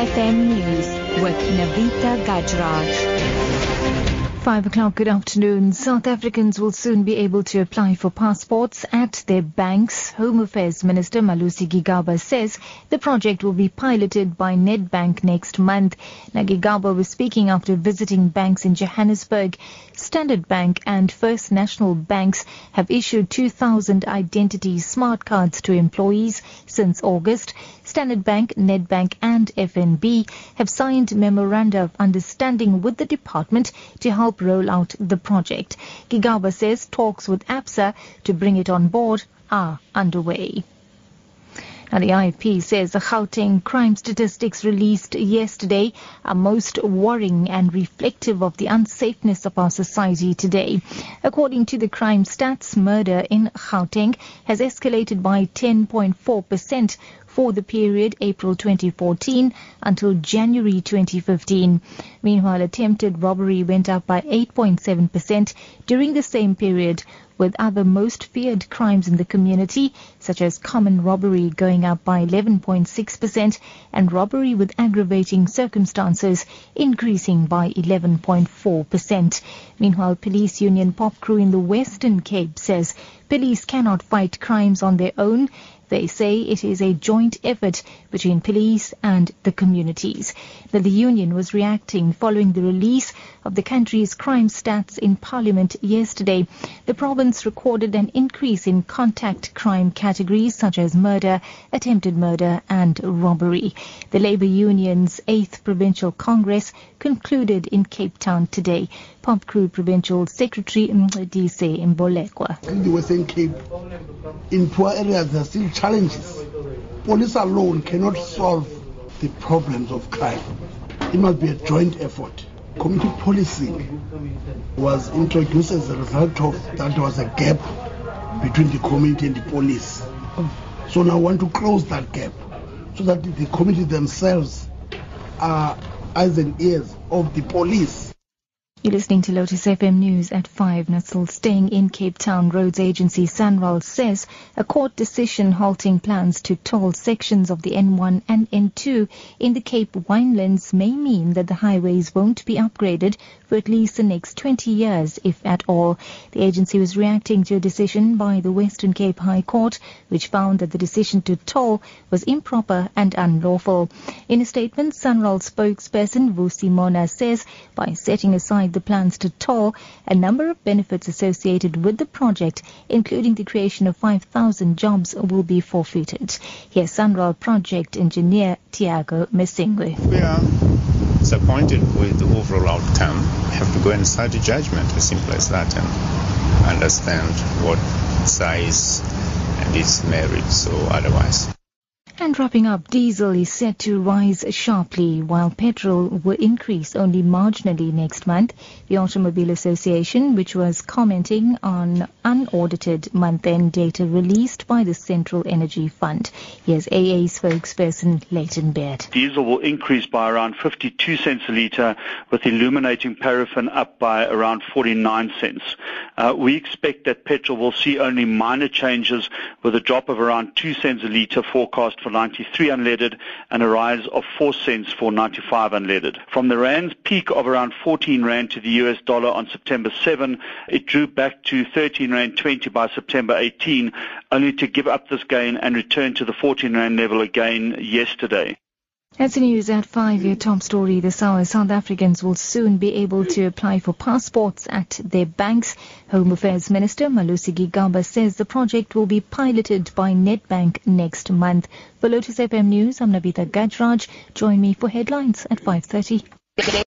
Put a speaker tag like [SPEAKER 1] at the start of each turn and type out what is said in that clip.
[SPEAKER 1] FM News with Navita Gajraj. Five o'clock, good afternoon. South Africans will soon be able to apply for passports at their banks. Home Affairs Minister Malusi Gigaba says the project will be piloted by Nedbank next month. Gigaba was speaking after visiting banks in Johannesburg. Standard Bank and First National Banks have issued 2,000 identity smart cards to employees since August. Standard Bank, Nedbank and FNB have signed memoranda of understanding with the department to help roll out the project. Gigaba says talks with ABSA to bring it on board are underway. The IFP says the Gauteng crime statistics released yesterday are most worrying and reflective of the unsafeness of our society today. According to the crime stats, murder in Gauteng has escalated by 10.4% for the period April 2014 until January 2015. Meanwhile, attempted robbery went up by 8.7% during the same period, with other most feared crimes in the community, such as common robbery going up by 11.6% and robbery with aggravating circumstances increasing by 11.4%. Meanwhile, police union POPCRU in the Western Cape says police cannot fight crimes on their own they say it is a joint effort between police and the communities. That the union was reacting following the release of the country's crime stats in Parliament yesterday. The province recorded an increase in contact crime categories such as murder, attempted murder and robbery. The Labour Union's 8th Provincial Congress concluded in Cape Town today. POPCRU Provincial Secretary mm, Mdise Mbolekwa.
[SPEAKER 2] In the Western Cape, in poor areas, are still challenges. Police alone cannot solve the problems of crime. It must be a joint effort. Community policing was introduced as a result of that there was a gap between the community and the police. So now I want to close that gap so that the community themselves are eyes and ears of the police.
[SPEAKER 1] You're listening to Lotus FM News at 5. Now still staying in Cape Town, roads agency SANRAL says a court decision halting plans to toll sections of the N1 and N2 in the Cape Winelands may mean that the highways won't be upgraded for at least the next 20 years, if at all. The agency was reacting to a decision by the Western Cape High Court, which found that the decision to toll was improper and unlawful. In a statement, SANRAL spokesperson Vusi Mona says by setting aside the plans to toll a number of benefits associated with the project, including the creation of 5,000 jobs, will be forfeited. Here's SANRAL project engineer Tiago Mesingwe.
[SPEAKER 3] We are disappointed with the overall outcome. We have to go and start a judgment, as simple as that, and understand what size and its merits or otherwise.
[SPEAKER 1] And wrapping up, diesel is set to rise sharply while petrol will increase only marginally next month. The Automobile Association, which was commenting on unaudited month-end data released by the Central Energy Fund. Here's AA spokesperson Layton Beard.
[SPEAKER 4] Diesel will increase by around 52 cents a litre, with illuminating paraffin up by around 49 cents. Uh, we expect that petrol will see only minor changes with a drop of around 2 cents a litre forecast for 93 unleaded and a rise of 4 cents for 95 unleaded. From the rand's peak of around 14 rand to the US dollar on September 7, it drew back to 13 rand 20 by September 18, only to give up this gain and return to the 14 rand level again yesterday.
[SPEAKER 1] That's the news at 5. Your top story this hour. South Africans will soon be able to apply for passports at their banks. Home Affairs Minister Malusi Gigaba says the project will be piloted by Nedbank next month. For Lotus FM News, I'm Navita Gajraj. Join me for headlines at 5.30.